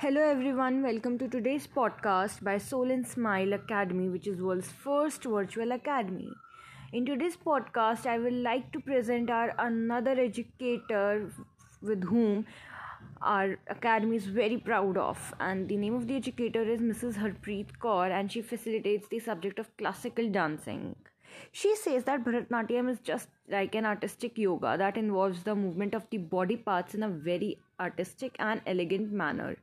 Hello everyone, welcome to today's podcast by Soul and Smile Academy, which is world's first virtual academy. In today's podcast, I will like to present our another educator with whom our academy is very proud of and the name of the educator is Mrs. Harpreet Kaur and she facilitates the subject of classical dancing. She says that Bharatnatyam is just like an artistic yoga that involves the movement of the body parts in a very artistic and elegant manner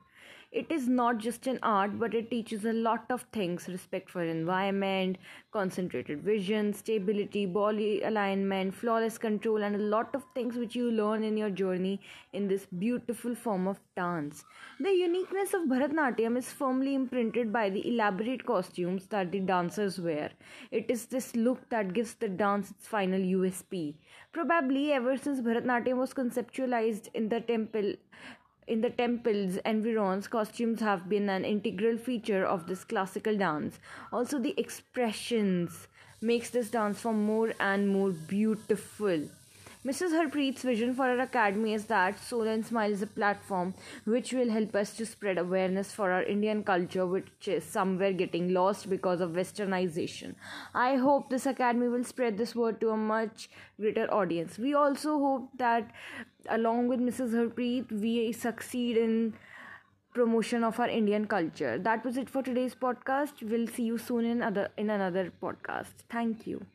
it is not just an art but it teaches a lot of things. Respect for environment concentrated vision stability body alignment flawless control and a lot of things which you learn in your journey in this beautiful form of dance. The uniqueness of bharatnatyam is firmly imprinted by the elaborate costumes that the dancers wear. It is this look that gives the dance its final usp probably ever since bharatnatyam was conceptualized in the temple in the temples environs, costumes have been an integral feature of this classical dance. Also, the expressions makes this dance form more and more beautiful. Mrs. Harpreet's vision for our academy is that Soul and Smile is a platform which will help us to spread awareness for our Indian culture, which is somewhere getting lost because of westernization. I hope this academy will spread this word to a much greater audience. We also hope that, along with Mrs. Harpreet, we succeed in promotion of our Indian culture. That was it for today's podcast. We'll see you soon in other in another podcast. Thank you.